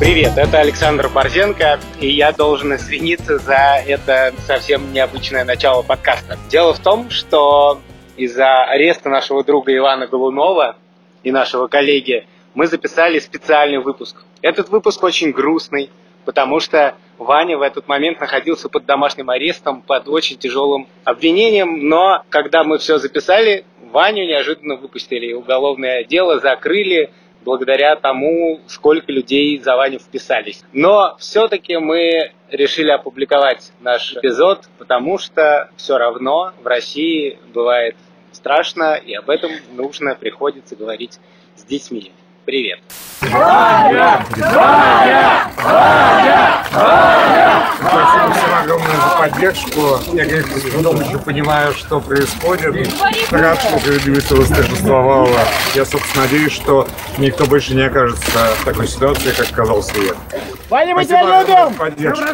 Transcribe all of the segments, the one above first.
Привет, это Александр Борзенко, и я должен извиниться за это совсем необычное начало подкаста. Дело в том, что из-за ареста нашего друга Ивана Голунова и нашего коллеги мы записали специальный выпуск. Этот выпуск очень грустный, потому что Ваня в этот момент находился под домашним арестом под очень тяжелым обвинением, но когда мы все записали, Ваню неожиданно выпустили, уголовное дело закрыли, благодаря тому, сколько людей за Ваню вписались. Но все-таки мы решили опубликовать наш эпизод, потому что все равно в России бывает страшно, и об этом нужно, приходится говорить с детьми. Привет! Ваня! Ваня! Ваня! Ваня! Спасибо всем огромное за поддержку. Я, конечно, с трудом еще понимаю, что происходит. Рад, что справедливость восторжествовала. Я, собственно, надеюсь, что никто больше не окажется в такой ситуации, как оказался я. Ваня, мы тебя любим! Поддержку.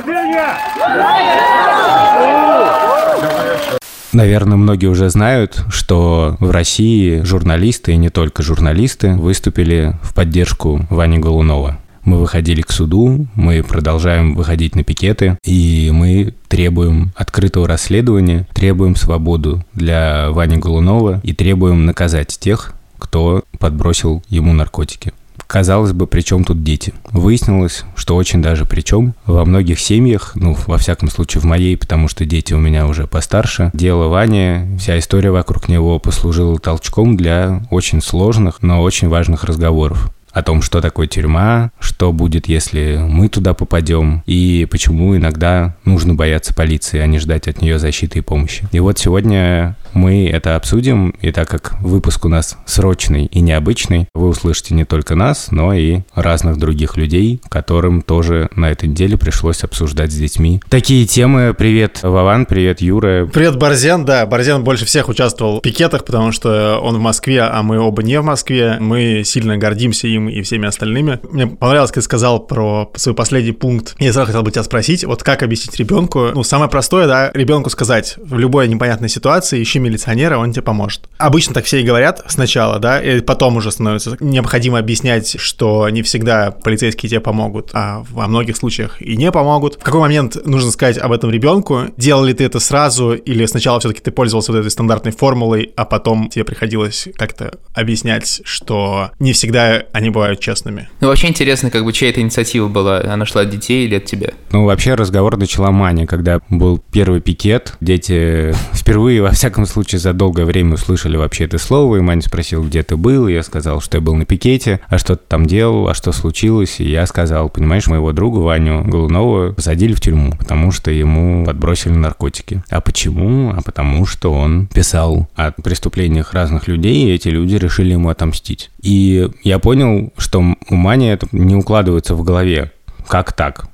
Наверное, многие уже знают, что в России журналисты, и не только журналисты, выступили в поддержку Вани Голунова. Мы выходили к суду, мы продолжаем выходить на пикеты, и мы требуем открытого расследования, требуем свободу для Вани Голунова и требуем наказать тех, кто подбросил ему наркотики. Казалось бы, при чем тут дети? Выяснилось, что очень даже при чем. Во многих семьях, ну, во всяком случае в моей, потому что дети у меня уже постарше, дело Вани, вся история вокруг него послужила толчком для очень сложных, но очень важных разговоров о том, что такое тюрьма, что будет, если мы туда попадем, и почему иногда нужно бояться полиции, а не ждать от нее защиты и помощи. И вот сегодня мы это обсудим, и так как выпуск у нас срочный и необычный, вы услышите не только нас, но и разных других людей, которым тоже на этой неделе пришлось обсуждать с детьми такие темы. Привет, Вован, привет, Юра. Привет, Борзен. Да, Борзен больше всех участвовал в пикетах, потому что он в Москве, а мы оба не в Москве. Мы сильно гордимся им и всеми остальными. Мне понравилось, как ты сказал про свой последний пункт. Я сразу хотел бы тебя спросить, вот как объяснить ребенку, ну, самое простое, да, ребенку сказать в любой непонятной ситуации, ищи милиционера, он тебе поможет. Обычно так все и говорят сначала, да, и потом уже становится необходимо объяснять, что не всегда полицейские тебе помогут, а во многих случаях и не помогут. В какой момент нужно сказать об этом ребенку? Делал ли ты это сразу, или сначала все-таки ты пользовался вот этой стандартной формулой, а потом тебе приходилось как-то объяснять, что не всегда они бывают честными? Ну, вообще интересно, как бы чья это инициатива была? Она шла от детей или от тебя? Ну, вообще разговор начала Маня, когда был первый пикет. Дети впервые, во всяком случае, за долгое время услышали вообще это слово, и Маня спросил, где ты был, я сказал, что я был на пикете, а что ты там делал, а что случилось, и я сказал, понимаешь, моего друга Ваню Голунова посадили в тюрьму, потому что ему подбросили наркотики. А почему? А потому что он писал о преступлениях разных людей, и эти люди решили ему отомстить. И я понял, что у Мани это не укладывается в голове. Как так?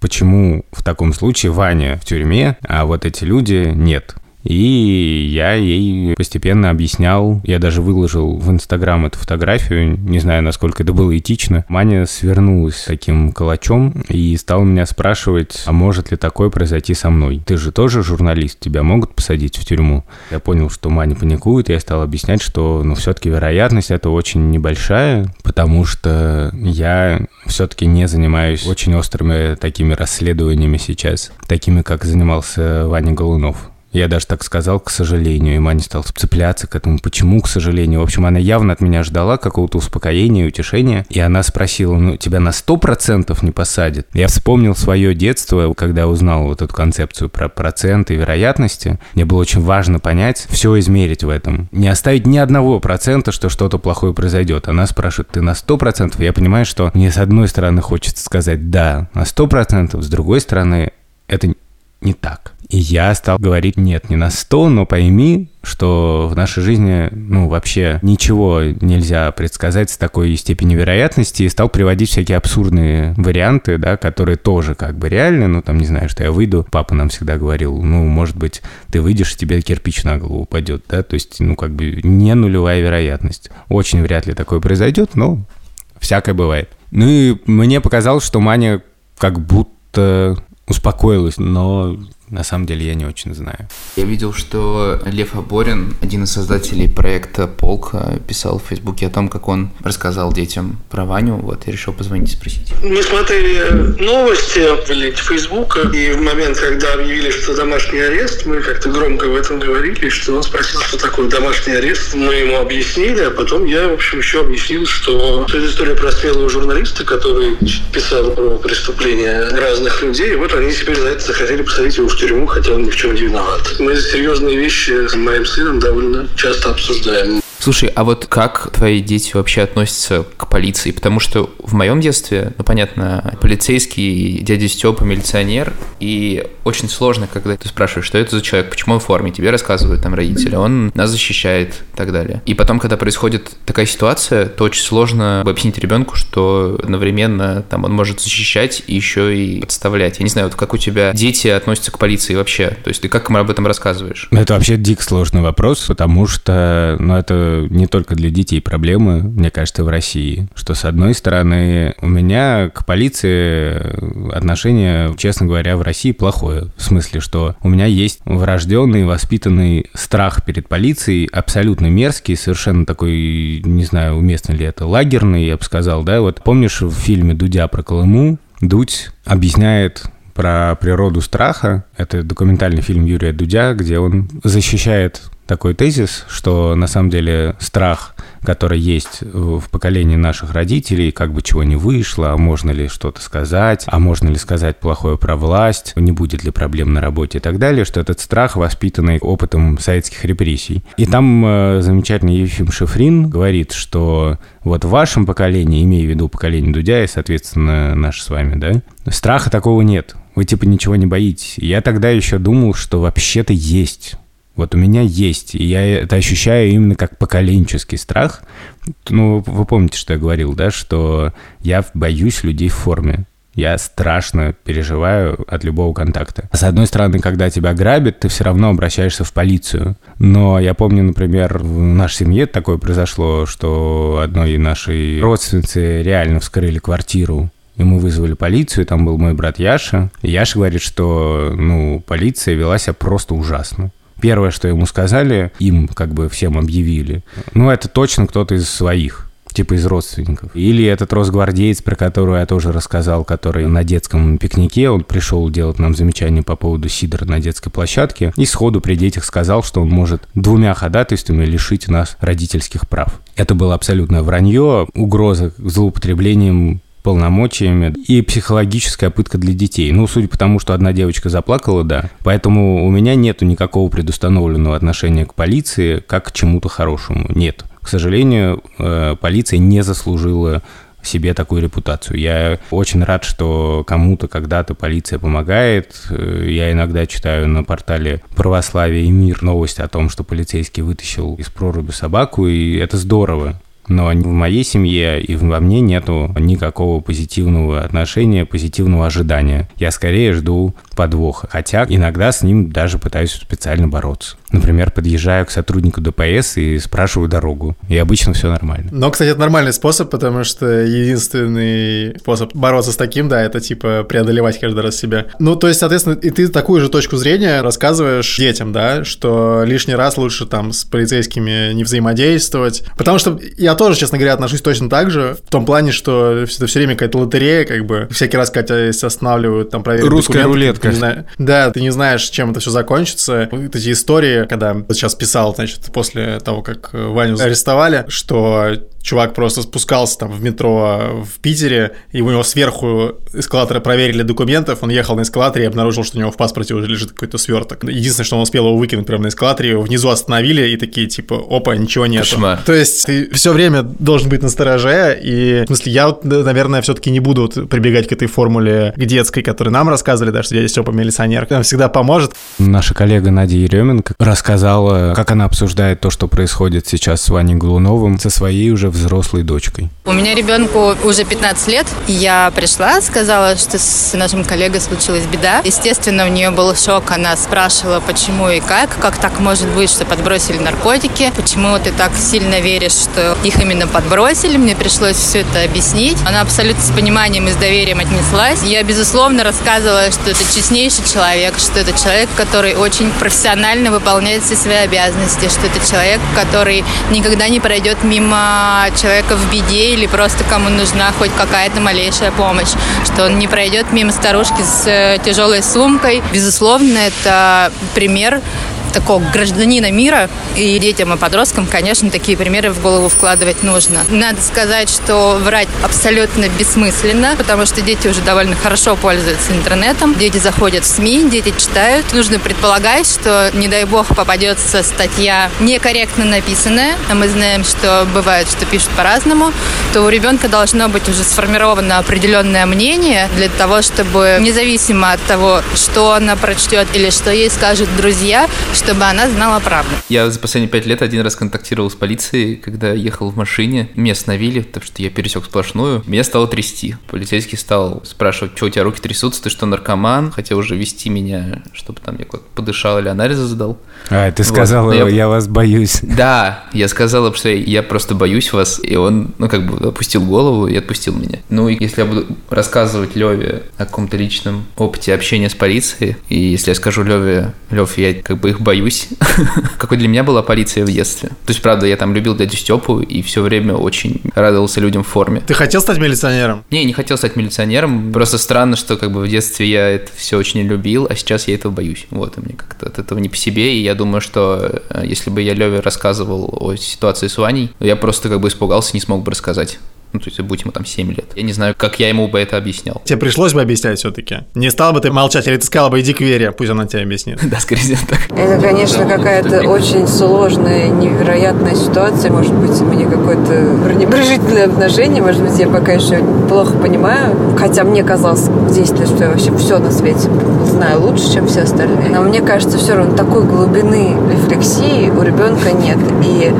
Почему в таком случае Ваня в тюрьме, а вот эти люди нет? И я ей постепенно объяснял, я даже выложил в Инстаграм эту фотографию, не знаю, насколько это было этично. Маня свернулась таким калачом и стала меня спрашивать, а может ли такое произойти со мной? Ты же тоже журналист, тебя могут посадить в тюрьму? Я понял, что Маня паникует, и я стал объяснять, что, ну, все-таки вероятность это очень небольшая, потому что я все-таки не занимаюсь очень острыми такими расследованиями сейчас, такими, как занимался Ваня Голунов. Я даже так сказал, к сожалению, и Маня стал цепляться к этому. Почему, к сожалению? В общем, она явно от меня ждала какого-то успокоения, утешения. И она спросила, ну, тебя на сто процентов не посадят? Я вспомнил свое детство, когда узнал вот эту концепцию про проценты и вероятности. Мне было очень важно понять, все измерить в этом. Не оставить ни одного процента, что что-то плохое произойдет. Она спрашивает, ты на сто процентов? Я понимаю, что мне с одной стороны хочется сказать «да», на сто процентов, с другой стороны, это не так. И я стал говорить, нет, не на 100, но пойми, что в нашей жизни, ну, вообще ничего нельзя предсказать с такой степенью вероятности, и стал приводить всякие абсурдные варианты, да, которые тоже как бы реальны, ну, там, не знаю, что я выйду, папа нам всегда говорил, ну, может быть, ты выйдешь, тебе кирпич на голову упадет, да, то есть, ну, как бы не нулевая вероятность. Очень вряд ли такое произойдет, но всякое бывает. Ну и мне показалось, что Маня как будто успокоилась, но на самом деле я не очень знаю. Я видел, что Лев Аборин, один из создателей проекта «Полк», писал в Фейсбуке о том, как он рассказал детям про Ваню. Вот, я решил позвонить и спросить. Мы смотрели новости в Фейсбука, и в момент, когда объявили, что домашний арест, мы как-то громко в этом говорили, что он спросил, что такое домашний арест. Мы ему объяснили, а потом я, в общем, еще объяснил, что это история про смелого журналиста, который писал про преступления разных людей. И вот они теперь за это захотели посадить его в тюрьму, хотя он ни в чем не виноват. Мы серьезные вещи с моим сыном довольно часто обсуждаем. Слушай, а вот как твои дети вообще относятся к полиции? Потому что в моем детстве, ну, понятно, полицейский, дядя Степа, милиционер, и очень сложно, когда ты спрашиваешь, что это за человек, почему он в форме, тебе рассказывают там родители, он нас защищает и так далее. И потом, когда происходит такая ситуация, то очень сложно объяснить ребенку, что одновременно там он может защищать и еще и подставлять. Я не знаю, вот как у тебя дети относятся к полиции вообще? То есть ты как им об этом рассказываешь? Это вообще дик сложный вопрос, потому что, ну, это не только для детей проблемы, мне кажется, в России. Что, с одной стороны, у меня к полиции отношение, честно говоря, в России плохое. В смысле, что у меня есть врожденный, воспитанный страх перед полицией, абсолютно мерзкий, совершенно такой, не знаю, уместно ли это, лагерный, я бы сказал, да? Вот помнишь в фильме «Дудя про Колыму» Дудь объясняет про природу страха. Это документальный фильм Юрия Дудя, где он защищает такой тезис, что на самом деле страх, который есть в поколении наших родителей, как бы чего не вышло, а можно ли что-то сказать, а можно ли сказать плохое про власть, не будет ли проблем на работе и так далее, что этот страх, воспитанный опытом советских репрессий. И там э, замечательный Ефим Шифрин говорит, что вот в вашем поколении, имея в виду поколение Дудя и, соответственно, наше с вами, да, страха такого нет. Вы типа ничего не боитесь. Я тогда еще думал, что вообще-то есть вот у меня есть, и я это ощущаю именно как поколенческий страх. Ну, вы помните, что я говорил, да, что я боюсь людей в форме. Я страшно переживаю от любого контакта. С одной стороны, когда тебя грабят, ты все равно обращаешься в полицию. Но я помню, например, в нашей семье такое произошло, что одной нашей родственницы реально вскрыли квартиру и мы вызвали полицию, там был мой брат Яша. И Яша говорит, что, ну, полиция вела себя просто ужасно. Первое, что ему сказали, им как бы всем объявили, ну, это точно кто-то из своих типа из родственников. Или этот росгвардеец, про которого я тоже рассказал, который на детском пикнике, он пришел делать нам замечание по поводу сидора на детской площадке, и сходу при детях сказал, что он может двумя ходатайствами лишить нас родительских прав. Это было абсолютно вранье, угроза злоупотреблением полномочиями и психологическая пытка для детей. Ну, судя по тому, что одна девочка заплакала, да. Поэтому у меня нету никакого предустановленного отношения к полиции как к чему-то хорошему. Нет. К сожалению, э, полиция не заслужила себе такую репутацию. Я очень рад, что кому-то когда-то полиция помогает. Э, я иногда читаю на портале «Православие и мир» новость о том, что полицейский вытащил из проруби собаку, и это здорово. Но в моей семье и во мне нету никакого позитивного отношения, позитивного ожидания. Я скорее жду подвоха, хотя иногда с ним даже пытаюсь специально бороться. Например, подъезжаю к сотруднику ДПС и спрашиваю дорогу. И обычно все нормально. Но, кстати, это нормальный способ, потому что единственный способ бороться с таким, да, это типа преодолевать каждый раз себя. Ну, то есть, соответственно, и ты такую же точку зрения рассказываешь детям, да, что лишний раз лучше там с полицейскими не взаимодействовать. Потому что я тоже, честно говоря, отношусь точно так же, в том плане, что это все время какая-то лотерея, как бы всякий раз, когда тебя останавливают, там проверить Русская рулетка. Ты да, ты не знаешь, чем это все закончится. Вот эти истории когда сейчас писал, значит, после того, как Ваню арестовали, что чувак просто спускался там в метро в Питере, и у него сверху эскалатора проверили документов, он ехал на эскалаторе и обнаружил, что у него в паспорте уже лежит какой-то сверток. Единственное, что он успел его выкинуть прямо на эскалаторе, внизу остановили и такие типа, опа, ничего нет. То есть ты все время должен быть на стороже, и в смысле я, вот, наверное, все-таки не буду вот прибегать к этой формуле к детской, которую нам рассказывали, да, что дядя Степа милиционер, нам всегда поможет. Наша коллега Надя Еременко рассказала, как она обсуждает то, что происходит сейчас с Ваней Глуновым со своей уже взрослой дочкой. У меня ребенку уже 15 лет. Я пришла, сказала, что с нашим коллегой случилась беда. Естественно, у нее был шок. Она спрашивала, почему и как. Как так может быть, что подбросили наркотики? Почему ты так сильно веришь, что их их именно подбросили, мне пришлось все это объяснить. Она абсолютно с пониманием и с доверием отнеслась. Я, безусловно, рассказывала, что это честнейший человек, что это человек, который очень профессионально выполняет все свои обязанности, что это человек, который никогда не пройдет мимо человека в беде или просто кому нужна хоть какая-то малейшая помощь, что он не пройдет мимо старушки с э, тяжелой сумкой. Безусловно, это пример такого гражданина мира. И детям и подросткам, конечно, такие примеры в голову вкладывать нужно. Надо сказать, что врать абсолютно бессмысленно, потому что дети уже довольно хорошо пользуются интернетом. Дети заходят в СМИ, дети читают. Нужно предполагать, что, не дай бог, попадется статья некорректно написанная, а мы знаем, что бывает, что пишут по-разному, то у ребенка должно быть уже сформировано определенное мнение для того, чтобы независимо от того, что она прочтет или что ей скажут друзья, чтобы она знала правду. Я за последние пять лет один раз контактировал с полицией, когда ехал в машине. Меня остановили, потому что я пересек сплошную. Меня стало трясти. Полицейский стал спрашивать, что у тебя руки трясутся, ты что, наркоман? Хотел уже вести меня, чтобы там я подышал или анализы задал. А, ты сказал, я... я вас боюсь. Да, я сказал, что я просто боюсь вас, и он, ну, как бы опустил голову и отпустил меня. Ну, и если я буду рассказывать Леве о каком-то личном опыте общения с полицией, и если я скажу Леве, Лев, я как бы их боюсь. Какой для меня была полиция в детстве. То есть, правда, я там любил дядю Степу и все время очень радовался людям в форме. Ты хотел стать милиционером? Не, не хотел стать милиционером. Просто странно, что как бы в детстве я это все очень любил, а сейчас я этого боюсь. Вот, и мне как-то от этого не по себе. И я думаю, что э, если бы я Леве рассказывал о ситуации с Ваней, я просто как бы испугался, не смог бы рассказать. Ну, то есть, будь ему там 7 лет. Я не знаю, как я ему бы это объяснял. Тебе пришлось бы объяснять все-таки? Не стал бы ты молчать, или ты сказал бы, иди к Вере, пусть она тебе объяснит? Да, скорее всего, так. Это, конечно, какая-то очень сложная, невероятная ситуация. Может быть, мне какое-то пренебрежительное отношение. Может быть, я пока еще плохо понимаю. Хотя мне казалось в 10 лет, что я вообще все на свете знаю лучше, чем все остальные. Но мне кажется, все равно такой глубины рефлексии у ребенка нет. И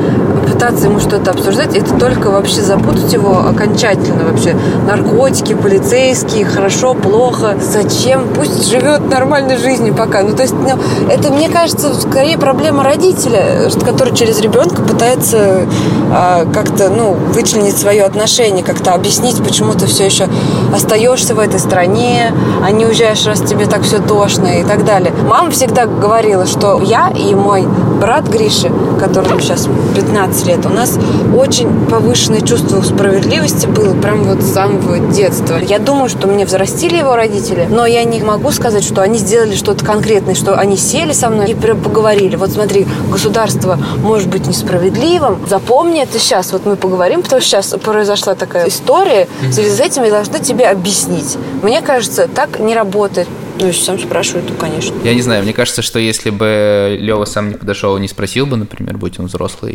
пытаться ему что-то обсуждать, это только вообще запутать его окончательно вообще. Наркотики, полицейские, хорошо, плохо. Зачем? Пусть живет нормальной жизнью пока. Ну, то есть, ну, это, мне кажется, скорее проблема родителя, который через ребенка пытается а, как-то, ну, вычленить свое отношение, как-то объяснить, почему ты все еще остаешься в этой стране, а не уезжаешь, раз тебе так все тошно и так далее. Мама всегда говорила, что я и мой брат Гриша, которому сейчас 15 лет, у нас очень повышенное чувство справедливости было прям вот с самого детства. Я думаю, что мне взрастили его родители, но я не могу сказать, что они сделали что-то конкретное, что они сели со мной и прям поговорили. Вот смотри, государство может быть несправедливым, запомни это сейчас. Вот мы поговорим, потому что сейчас произошла такая история, в связи с этим я должна тебе объяснить. Мне кажется, так не работает. Ну, если сам спрашивает, то, конечно. Я не знаю, мне кажется, что если бы Лева сам не подошел и не спросил бы, например, будь он взрослый,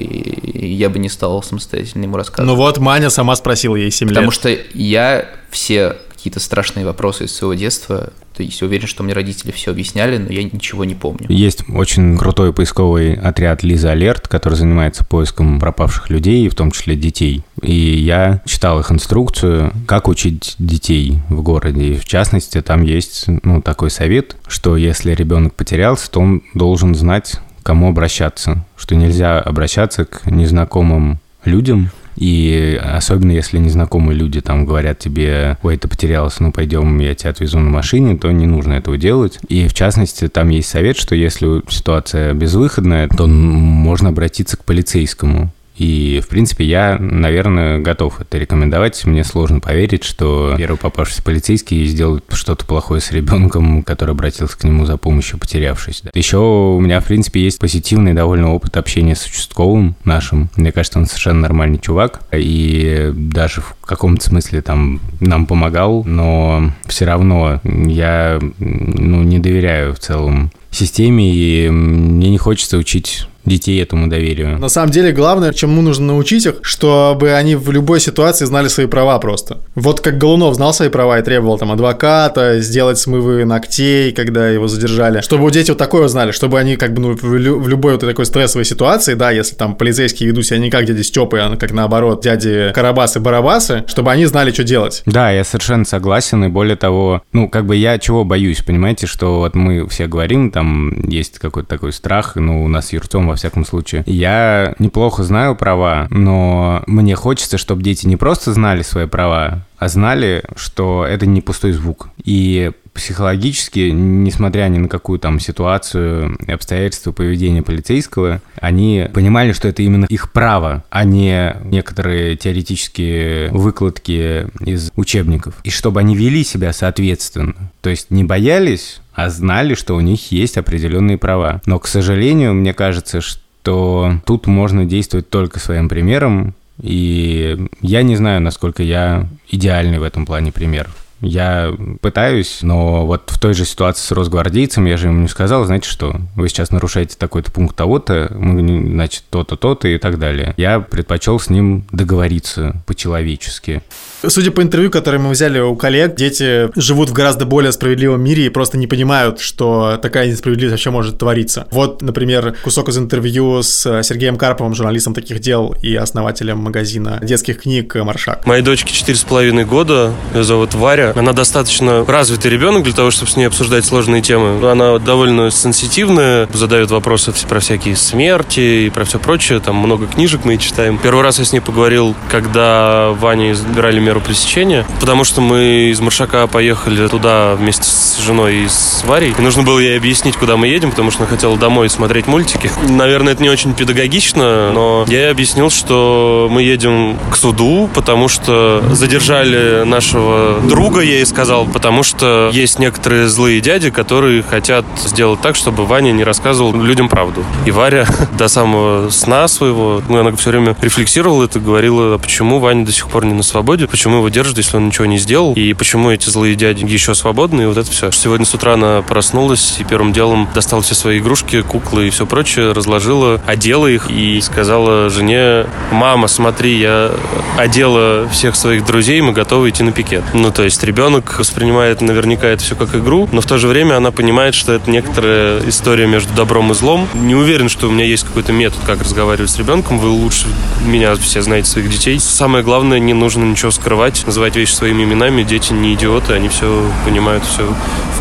я бы не стал самостоятельно ему рассказывать. Ну вот, Маня сама спросила ей 7 Потому лет. что я все какие-то страшные вопросы из своего детства. То есть уверен, что мне родители все объясняли, но я ничего не помню. Есть очень крутой поисковый отряд Лиза Алерт, который занимается поиском пропавших людей, в том числе детей. И я читал их инструкцию, как учить детей в городе. И в частности, там есть ну, такой совет, что если ребенок потерялся, то он должен знать, к кому обращаться. Что нельзя обращаться к незнакомым людям, и особенно если незнакомые люди там говорят тебе, ой, ты потерялся, ну пойдем, я тебя отвезу на машине, то не нужно этого делать. И в частности, там есть совет, что если ситуация безвыходная, то можно обратиться к полицейскому. И, в принципе, я, наверное, готов это рекомендовать. Мне сложно поверить, что первый попавшийся полицейский сделает что-то плохое с ребенком, который обратился к нему за помощью, потерявшись. Еще у меня, в принципе, есть позитивный довольно опыт общения с участковым нашим. Мне кажется, он совершенно нормальный чувак. И даже в каком-то смысле там нам помогал, но все равно я ну, не доверяю в целом системе, и мне не хочется учить детей этому доверию. На самом деле, главное, чему нужно научить их, чтобы они в любой ситуации знали свои права просто. Вот как Голунов знал свои права и требовал там адвоката, сделать смывы ногтей, когда его задержали. Чтобы дети вот такое знали, чтобы они как бы ну, в, лю- в любой вот такой стрессовой ситуации, да, если там полицейские ведут себя не как дяди Степы, а как наоборот дяди Карабасы-Барабасы, чтобы они знали, что делать. Да, я совершенно согласен, и более того, ну, как бы я чего боюсь, понимаете, что вот мы все говорим, там есть какой-то такой страх, ну, у нас с Юрцом во всяком случае. Я неплохо знаю права, но мне хочется, чтобы дети не просто знали свои права, а знали, что это не пустой звук. И психологически, несмотря ни на какую там ситуацию обстоятельства поведения полицейского, они понимали, что это именно их право, а не некоторые теоретические выкладки из учебников. И чтобы они вели себя соответственно. То есть не боялись, а знали, что у них есть определенные права. Но, к сожалению, мне кажется, что тут можно действовать только своим примером, и я не знаю, насколько я идеальный в этом плане пример. Я пытаюсь, но вот в той же ситуации с росгвардейцем я же ему не сказал, знаете что, вы сейчас нарушаете такой-то пункт того-то, значит, то-то, то-то и так далее. Я предпочел с ним договориться по-человечески. Судя по интервью, которое мы взяли у коллег, дети живут в гораздо более справедливом мире и просто не понимают, что такая несправедливость вообще может твориться. Вот, например, кусок из интервью с Сергеем Карповым, журналистом таких дел и основателем магазина детских книг «Маршак». Моей дочке четыре с половиной года, ее зовут Варя. Она достаточно развитый ребенок для того, чтобы с ней обсуждать сложные темы. Она довольно сенситивная, задает вопросы про всякие смерти и про все прочее. Там много книжек мы читаем. Первый раз я с ней поговорил, когда Ване избирали меру пресечения, потому что мы из Маршака поехали туда вместе с женой и с Варей. И нужно было ей объяснить, куда мы едем, потому что она хотела домой смотреть мультики. Наверное, это не очень педагогично, но я ей объяснил, что мы едем к суду, потому что задержали нашего друга, я ей сказал, потому что есть некоторые злые дяди, которые хотят сделать так, чтобы Ваня не рассказывал людям правду. И Варя до самого сна своего, ну, она все время рефлексировала это, говорила, а почему Ваня до сих пор не на свободе, почему его держат, если он ничего не сделал, и почему эти злые дяди еще свободны, и вот это все. Сегодня с утра она проснулась и первым делом достала все свои игрушки, куклы и все прочее, разложила, одела их и сказала жене, мама, смотри, я одела всех своих друзей, мы готовы идти на пикет. Ну, то есть ребенок воспринимает наверняка это все как игру, но в то же время она понимает, что это некоторая история между добром и злом. Не уверен, что у меня есть какой-то метод, как разговаривать с ребенком. Вы лучше меня все знаете своих детей. Самое главное, не нужно ничего скрывать, называть вещи своими именами. Дети не идиоты, они все понимают, все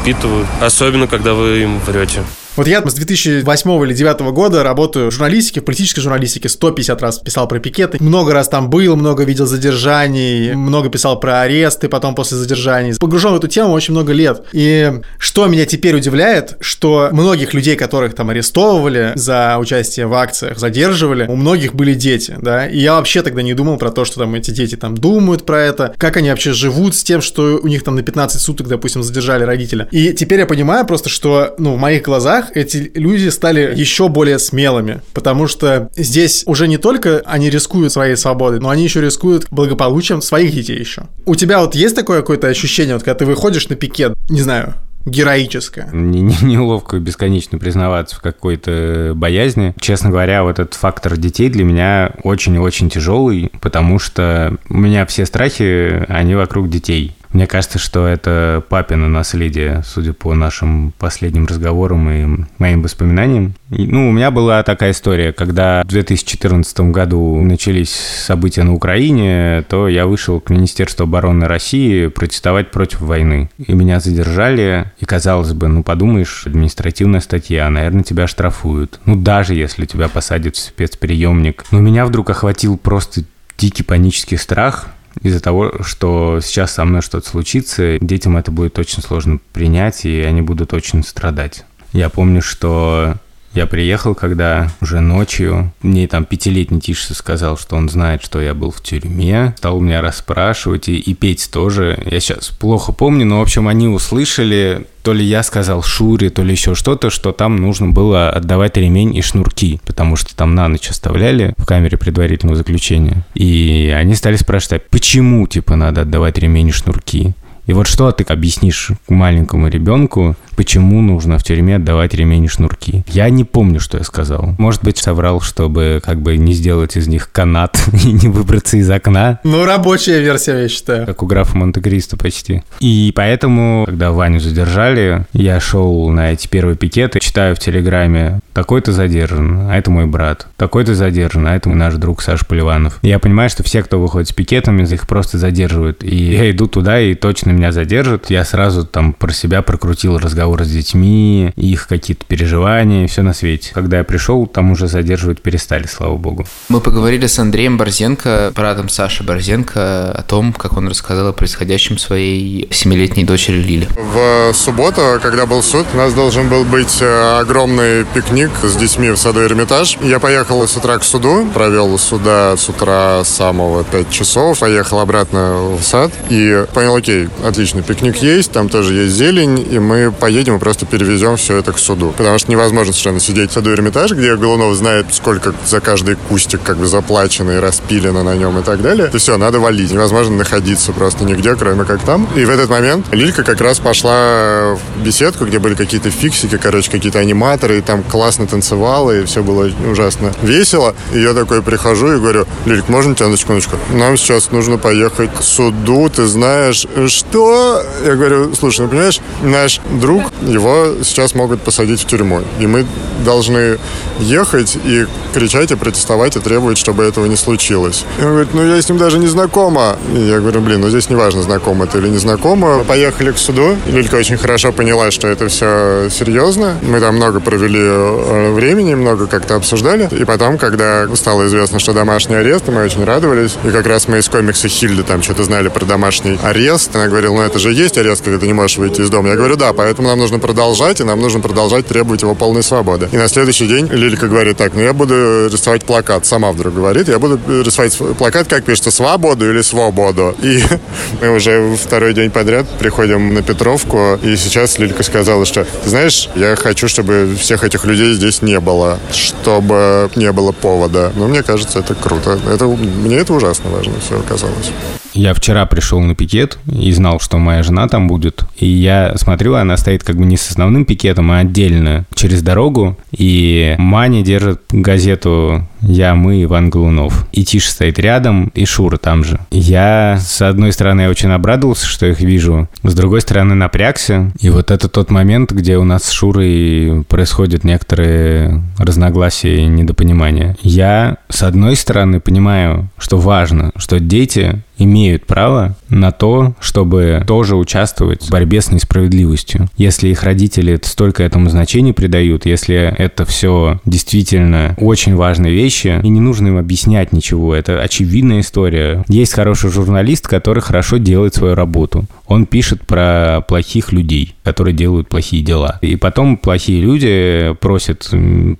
впитывают. Особенно, когда вы им врете. Вот я с 2008 или 2009 года работаю в журналистике, в политической журналистике, 150 раз писал про пикеты, много раз там был, много видел задержаний, много писал про аресты, потом после задержаний. Погружен в эту тему очень много лет. И что меня теперь удивляет, что многих людей, которых там арестовывали за участие в акциях, задерживали, у многих были дети, да, и я вообще тогда не думал про то, что там эти дети там думают про это, как они вообще живут с тем, что у них там на 15 суток, допустим, задержали родителя. И теперь я понимаю просто, что, ну, в моих глазах эти люди стали еще более смелыми, потому что здесь уже не только они рискуют своей свободой, но они еще рискуют благополучием своих детей еще. У тебя вот есть такое какое-то ощущение, вот когда ты выходишь на пикет, не знаю, героическое. Не, не, неловко бесконечно признаваться в какой-то боязни. Честно говоря, вот этот фактор детей для меня очень-очень тяжелый, потому что у меня все страхи, они вокруг детей. Мне кажется, что это папино наследие, судя по нашим последним разговорам и моим воспоминаниям. И, ну, у меня была такая история, когда в 2014 году начались события на Украине, то я вышел к Министерству обороны России протестовать против войны. И меня задержали, и казалось бы, ну, подумаешь, административная статья, наверное, тебя штрафуют. Ну, даже если тебя посадят в спецприемник. Но меня вдруг охватил просто дикий панический страх, из-за того, что сейчас со мной что-то случится, детям это будет очень сложно принять, и они будут очень страдать. Я помню, что я приехал, когда уже ночью мне там пятилетний Тиша сказал, что он знает, что я был в тюрьме, стал меня расспрашивать и, и петь тоже. Я сейчас плохо помню, но, в общем, они услышали, то ли я сказал Шуре, то ли еще что-то, что там нужно было отдавать ремень и шнурки, потому что там на ночь оставляли в камере предварительного заключения. И они стали спрашивать, а почему, типа, надо отдавать ремень и шнурки? И вот что ты объяснишь маленькому ребенку, почему нужно в тюрьме отдавать ремень и шнурки? Я не помню, что я сказал. Может быть, соврал, чтобы как бы не сделать из них канат и не выбраться из окна. Ну, рабочая версия, я считаю. Как у графа Монте-Кристо почти. И поэтому, когда Ваню задержали, я шел на эти первые пикеты, читаю в Телеграме, такой-то задержан, а это мой брат. Такой-то задержан, а это наш друг Саша Поливанов. Я понимаю, что все, кто выходит с пикетами, их просто задерживают. И я иду туда, и точно меня задержат. Я сразу там про себя прокрутил разговор разговор с детьми, их какие-то переживания, все на свете. Когда я пришел, там уже задерживать перестали, слава богу. Мы поговорили с Андреем Борзенко, братом Саши Борзенко, о том, как он рассказал о происходящем своей семилетней дочери Лили. В субботу, когда был суд, у нас должен был быть э, огромный пикник с детьми в саду Эрмитаж. Я поехал с утра к суду, провел суда с утра самого 5 часов, поехал обратно в сад и понял, окей, отлично, пикник есть, там тоже есть зелень, и мы поедем и просто перевезем все это к суду. Потому что невозможно совершенно сидеть в саду Эрмитаж, где Голунов знает, сколько за каждый кустик как бы заплачено и распилено на нем и так далее. И все, надо валить. Невозможно находиться просто нигде, кроме как там. И в этот момент Лилька как раз пошла в беседку, где были какие-то фиксики, короче, какие-то аниматоры, и там классно танцевала, и все было ужасно весело. И я такой прихожу и говорю, Лильк, можно тебя на секундочку? Нам сейчас нужно поехать к суду, ты знаешь, что? Я говорю, слушай, ну понимаешь, наш друг, его сейчас могут посадить в тюрьму. И мы должны ехать и кричать, и протестовать, и требовать, чтобы этого не случилось. И он говорит, ну я с ним даже не знакома. И я говорю, блин, ну здесь неважно, знакома ты или не знакома. Поехали к суду. Лилька очень хорошо поняла, что это все серьезно. Мы там много провели э, времени, много как-то обсуждали. И потом, когда стало известно, что домашний арест, мы очень радовались. И как раз мы из комикса Хильды там что-то знали про домашний арест. Она говорила, ну это же есть арест, когда ты не можешь выйти из дома. Я говорю, да, поэтому нам нужно продолжать, и нам нужно продолжать требовать его полной свободы. И на следующий день Лилька говорит, так, ну я буду рисовать плакат. Сама вдруг говорит, я буду рисовать плакат, как пишется, свободу или свободу. И мы уже второй день подряд приходим на Петровку, и сейчас Лилька сказала, что, ты знаешь, я хочу, чтобы всех этих людей здесь не было, чтобы не было повода. Но мне кажется, это круто. Это, мне это ужасно важно все оказалось. Я вчера пришел на пикет и знал, что моя жена там будет. И я смотрю, она стоит как бы не с основным пикетом, а отдельно через дорогу. И Маня держит газету «Я, мы, Иван Голунов». И Тиша стоит рядом, и Шура там же. Я, с одной стороны, очень обрадовался, что их вижу. С другой стороны, напрягся. И вот это тот момент, где у нас с Шурой происходят некоторые разногласия и недопонимания. Я, с одной стороны, понимаю, что важно, что дети имеют право на то, чтобы тоже участвовать в борьбе с несправедливостью. Если их родители столько этому значения придают, если это все действительно очень важные вещи, и не нужно им объяснять ничего, это очевидная история. Есть хороший журналист, который хорошо делает свою работу. Он пишет про плохих людей, которые делают плохие дела. И потом плохие люди просят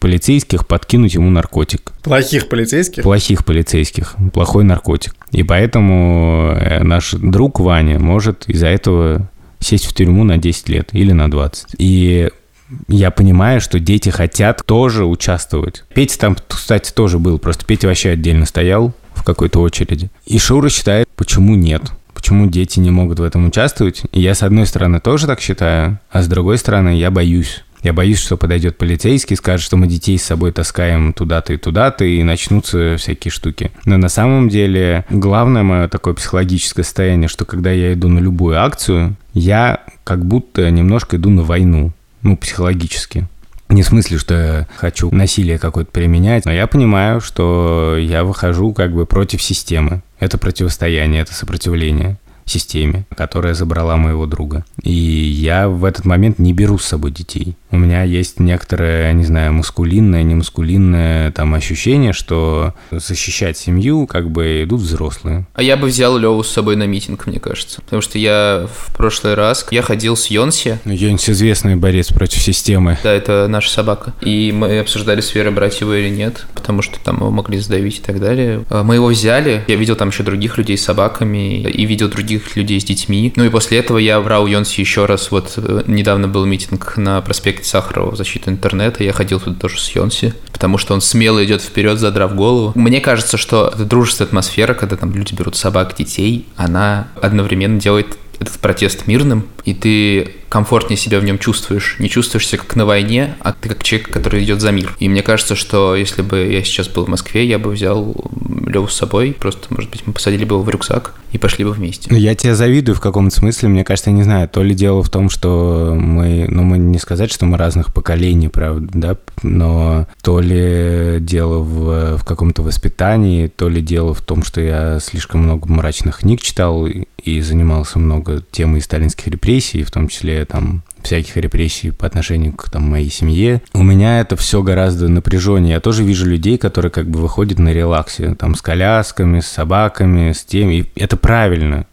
полицейских подкинуть ему наркотик. Плохих полицейских? Плохих полицейских. Плохой наркотик. И поэтому э, наш друг Ваня может из-за этого сесть в тюрьму на 10 лет или на 20. И я понимаю, что дети хотят тоже участвовать. Петя там, кстати, тоже был, просто Петя вообще отдельно стоял в какой-то очереди. И Шура считает, почему нет почему дети не могут в этом участвовать. И я, с одной стороны, тоже так считаю, а с другой стороны, я боюсь. Я боюсь, что подойдет полицейский, скажет, что мы детей с собой таскаем туда-то и туда-то, и начнутся всякие штуки. Но на самом деле главное мое такое психологическое состояние, что когда я иду на любую акцию, я как будто немножко иду на войну, ну, психологически. Не в смысле, что я хочу насилие какое-то применять, но я понимаю, что я выхожу как бы против системы. Это противостояние, это сопротивление системе, которая забрала моего друга. И я в этот момент не беру с собой детей. У меня есть некоторое, не знаю, мускулинное, не мускулинное там ощущение, что защищать семью как бы идут взрослые. А я бы взял Леву с собой на митинг, мне кажется. Потому что я в прошлый раз, я ходил с Йонси. Йонси известный борец против системы. Да, это наша собака. И мы обсуждали, с Верой брать его или нет, потому что там его могли сдавить и так далее. А мы его взяли, я видел там еще других людей с собаками и видел других людей с детьми. Ну и после этого я брал Йонси еще раз. Вот э, недавно был митинг на проспекте Сахарова в защиту интернета. Я ходил туда тоже с Йонси, потому что он смело идет вперед, задрав голову. Мне кажется, что эта дружественная атмосфера, когда там люди берут собак, детей, она одновременно делает этот протест мирным, и ты комфортнее себя в нем чувствуешь. Не чувствуешь себя как на войне, а ты как человек, который идет за мир. И мне кажется, что если бы я сейчас был в Москве, я бы взял Леву с собой, просто, может быть, мы посадили бы его в рюкзак и пошли бы вместе. Ну, я тебя завидую в каком-то смысле. Мне кажется, я не знаю, то ли дело в том, что мы, ну, мы не сказать, что мы разных поколений, правда, да, но то ли дело в, в каком-то воспитании, то ли дело в том, что я слишком много мрачных книг читал и занимался много темой сталинских репрессий, в том числе там всяких репрессий по отношению к там, моей семье. У меня это все гораздо напряженнее. Я тоже вижу людей, которые как бы выходят на релаксе, там, с колясками, с собаками, с тем. И это правильно.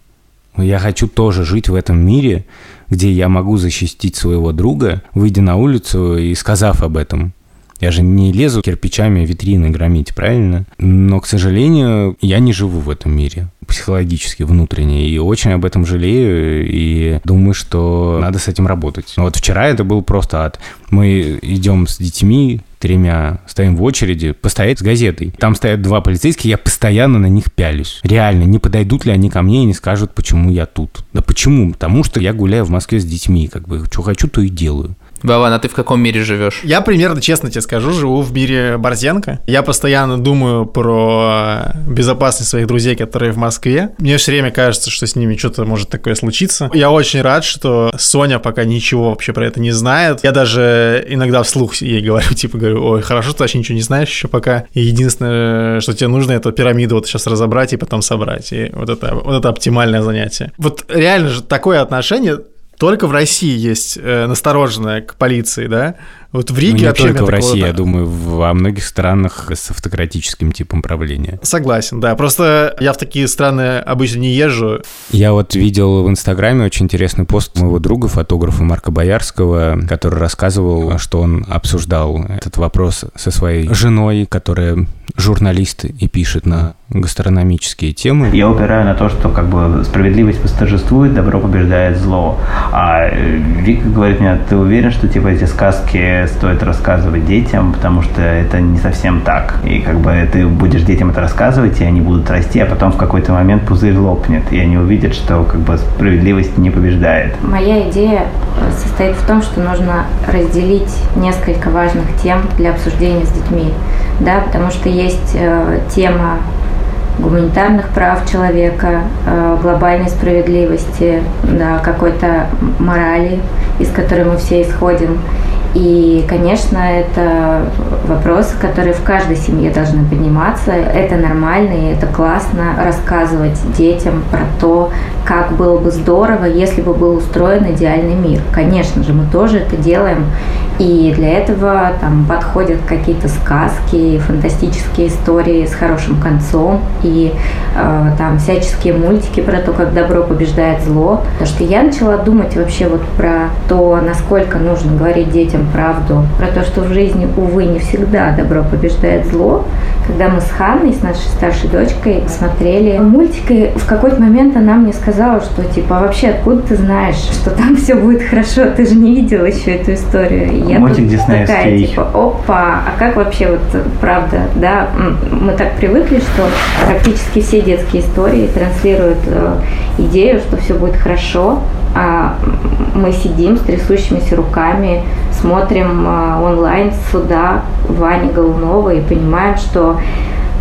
Я хочу тоже жить в этом мире, где я могу защитить своего друга, выйдя на улицу и сказав об этом. Я же не лезу кирпичами витрины громить, правильно? Но, к сожалению, я не живу в этом мире психологически, внутренне, и очень об этом жалею, и думаю, что надо с этим работать. Вот вчера это был просто ад. Мы идем с детьми, тремя, стоим в очереди, постоять с газетой. Там стоят два полицейских, я постоянно на них пялюсь. Реально, не подойдут ли они ко мне и не скажут, почему я тут. Да почему? Потому что я гуляю в Москве с детьми, как бы, что хочу, то и делаю. Вован, а ты в каком мире живешь? Я примерно, честно тебе скажу, живу в мире Борзенко. Я постоянно думаю про безопасность своих друзей, которые в Москве. Мне все время кажется, что с ними что-то может такое случиться. Я очень рад, что Соня пока ничего вообще про это не знает. Я даже иногда вслух ей говорю, типа, говорю, ой, хорошо, ты вообще ничего не знаешь еще пока. И единственное, что тебе нужно, это пирамиду вот сейчас разобрать и потом собрать. И вот это, вот это оптимальное занятие. Вот реально же такое отношение только в России есть э, настороженное к полиции, да? Вот в Риге ну, не вообще только в России, я думаю, во многих странах с автократическим типом правления. Согласен, да. Просто я в такие страны обычно не езжу. Я вот видел в Инстаграме очень интересный пост моего друга, фотографа Марка Боярского, который рассказывал, что он обсуждал этот вопрос со своей женой, которая журналист и пишет на гастрономические темы. Я упираю на то, что как бы справедливость восторжествует, добро побеждает зло. А Вика говорит мне, ты уверен, что типа эти сказки стоит рассказывать детям, потому что это не совсем так. И как бы ты будешь детям это рассказывать, и они будут расти, а потом в какой-то момент пузырь лопнет, и они увидят, что как бы справедливость не побеждает. Моя идея состоит в том, что нужно разделить несколько важных тем для обсуждения с детьми, да, потому что есть э, тема гуманитарных прав человека, э, глобальной справедливости, да, какой-то морали, из которой мы все исходим. И, конечно, это вопросы, которые в каждой семье должны подниматься. Это нормально и это классно рассказывать детям про то, как было бы здорово, если бы был устроен идеальный мир. Конечно же, мы тоже это делаем. И для этого там подходят какие-то сказки, фантастические истории с хорошим концом и э, там всяческие мультики про то, как добро побеждает зло. Потому что я начала думать вообще вот про то, насколько нужно говорить детям правду, про то, что в жизни, увы, не всегда добро побеждает зло. Когда мы с Ханной, с нашей старшей дочкой, смотрели мультик, и в какой-то момент она мне сказала, что типа, «А вообще откуда ты знаешь, что там все будет хорошо, ты же не видела еще эту историю я Мультик тут такая, типа, опа, а как вообще вот правда, да, мы так привыкли, что практически все детские истории транслируют э, идею, что все будет хорошо, а мы сидим с трясущимися руками, смотрим э, онлайн суда Вани Голунова и понимаем, что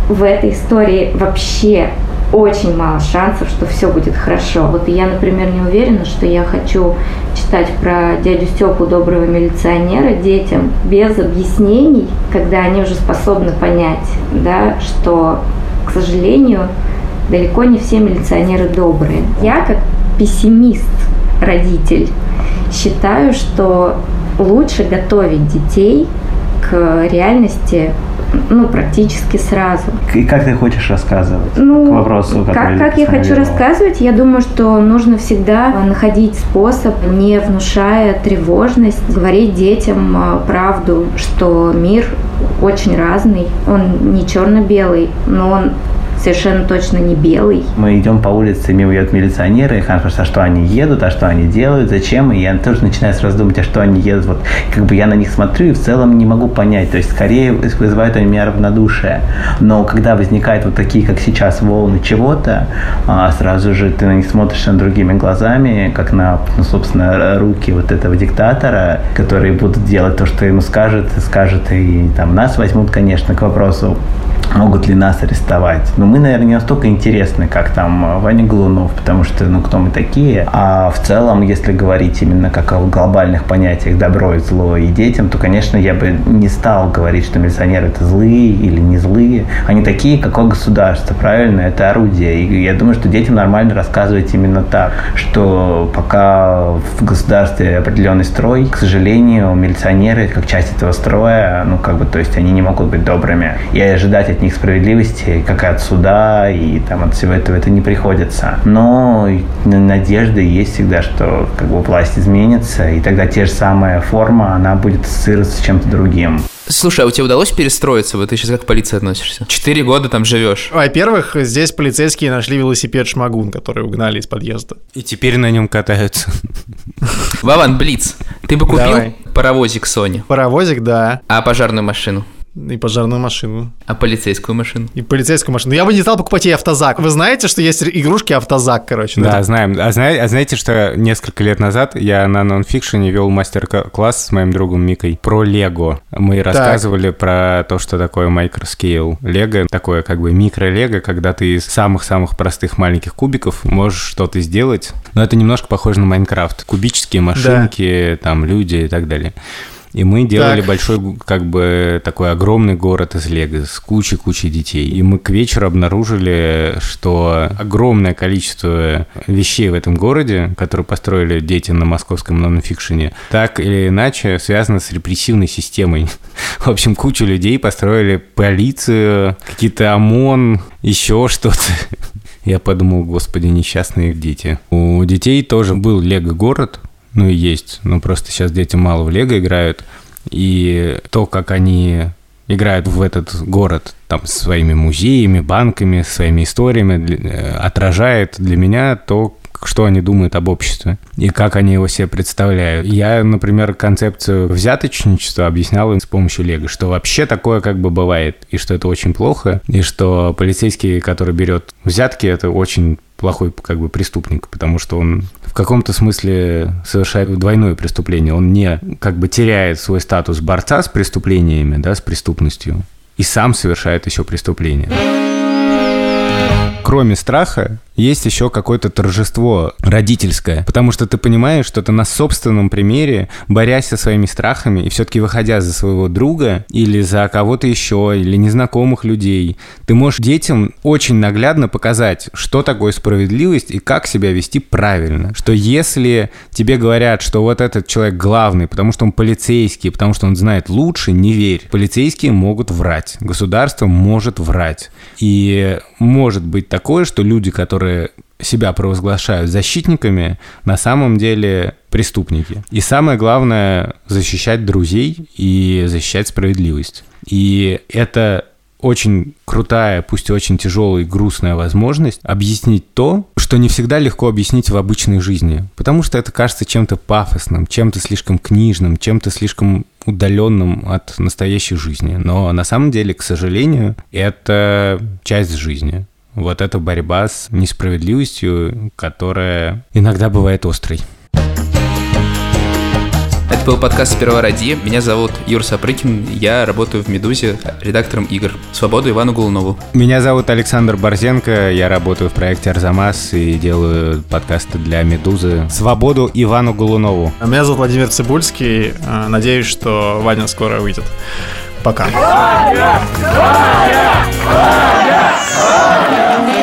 в этой истории вообще очень мало шансов, что все будет хорошо. Вот я, например, не уверена, что я хочу читать про дядю Степу доброго милиционера детям без объяснений, когда они уже способны понять, да, что, к сожалению, далеко не все милиционеры добрые. Я как пессимист, родитель, считаю, что лучше готовить детей к реальности ну, практически сразу. И как ты хочешь рассказывать? Ну, к вопросу, как, как я хочу рассказывать, я думаю, что нужно всегда находить способ, не внушая тревожность, говорить детям а, правду, что мир очень разный, он не черно-белый, но он совершенно точно не белый. Мы идем по улице, мимо едут милиционеры, и Хан спрашивает, а что они едут, а что они делают, зачем, и я тоже начинаю сразу думать, а что они едут, вот как бы я на них смотрю и в целом не могу понять, то есть скорее вызывают они меня равнодушие, но когда возникают вот такие, как сейчас, волны чего-то, а сразу же ты на них смотришь другими глазами, как на, ну, собственно, руки вот этого диктатора, которые будут делать то, что ему скажет, скажет, и там нас возьмут, конечно, к вопросу могут ли нас арестовать. Но мы, наверное, не настолько интересны, как там Ваня Глунов, потому что, ну, кто мы такие. А в целом, если говорить именно как о глобальных понятиях добро и зло и детям, то, конечно, я бы не стал говорить, что милиционеры это злые или не злые. Они такие, какое государство, правильно? Это орудие. И я думаю, что детям нормально рассказывать именно так, что пока в государстве определенный строй, к сожалению, милиционеры, как часть этого строя, ну, как бы, то есть они не могут быть добрыми. И ожидать от них справедливости, как и от суда, и там от всего этого это не приходится. Но надежда есть всегда, что как бы власть изменится, и тогда те же самая форма, она будет ассоциироваться с чем-то другим. Слушай, а у тебя удалось перестроиться? Вот ты сейчас как к полиции относишься? Четыре года там живешь. Во-первых, здесь полицейские нашли велосипед Шмагун, который угнали из подъезда. И теперь на нем катаются. Вован, Блиц, ты бы купил Давай. паровозик Sony? Паровозик, да. А пожарную машину? И пожарную машину. А полицейскую машину? И полицейскую машину. Я бы не стал покупать ей автозак. Вы знаете, что есть игрушки автозак, короче? Да, это... знаем. А, знаете, а знаете, что несколько лет назад я на нонфикшене вел мастер-класс с моим другом Микой про Лего. Мы так. рассказывали про то, что такое microscale Лего. Такое как бы микро-лего, когда ты из самых-самых простых маленьких кубиков можешь что-то сделать. Но это немножко похоже на Майнкрафт. Кубические машинки, да. там люди и так далее. И мы делали так. большой, как бы, такой огромный город из Лего с кучей-кучей детей. И мы к вечеру обнаружили, что огромное количество вещей в этом городе, которые построили дети на московском нонфикшене, так или иначе связано с репрессивной системой. В общем, кучу людей построили полицию, какие-то ОМОН, еще что-то. Я подумал, господи, несчастные дети. У детей тоже был Лего-город, ну и есть. Ну просто сейчас дети мало в Лего играют. И то, как они играют в этот город там своими музеями, банками, своими историями, э, отражает для меня то, что они думают об обществе и как они его себе представляют. Я, например, концепцию взяточничества объяснял им с помощью Лего, что вообще такое как бы бывает, и что это очень плохо, и что полицейский, который берет взятки, это очень плохой как бы преступник, потому что он в каком-то смысле совершает двойное преступление. Он не как бы теряет свой статус борца с преступлениями, да, с преступностью, и сам совершает еще преступление. Кроме страха, есть еще какое-то торжество родительское, потому что ты понимаешь, что ты на собственном примере, борясь со своими страхами и все-таки выходя за своего друга или за кого-то еще, или незнакомых людей, ты можешь детям очень наглядно показать, что такое справедливость и как себя вести правильно. Что если тебе говорят, что вот этот человек главный, потому что он полицейский, потому что он знает лучше, не верь. Полицейские могут врать, государство может врать. И может быть такое, что люди, которые которые себя провозглашают защитниками, на самом деле преступники. И самое главное – защищать друзей и защищать справедливость. И это очень крутая, пусть и очень тяжелая и грустная возможность объяснить то, что не всегда легко объяснить в обычной жизни. Потому что это кажется чем-то пафосным, чем-то слишком книжным, чем-то слишком удаленным от настоящей жизни. Но на самом деле, к сожалению, это часть жизни. Вот эта борьба с несправедливостью, которая иногда бывает острой. Это был подкаст «Сперва ради». Меня зовут Юр Сапрыкин. Я работаю в «Медузе» редактором игр. Свободу Ивану Голунову. Меня зовут Александр Борзенко. Я работаю в проекте «Арзамас» и делаю подкасты для «Медузы». Свободу Ивану Голунову. Меня зовут Владимир Цибульский. Надеюсь, что Ваня скоро выйдет. Пока. Ваня! Ваня! Ваня! Ваня!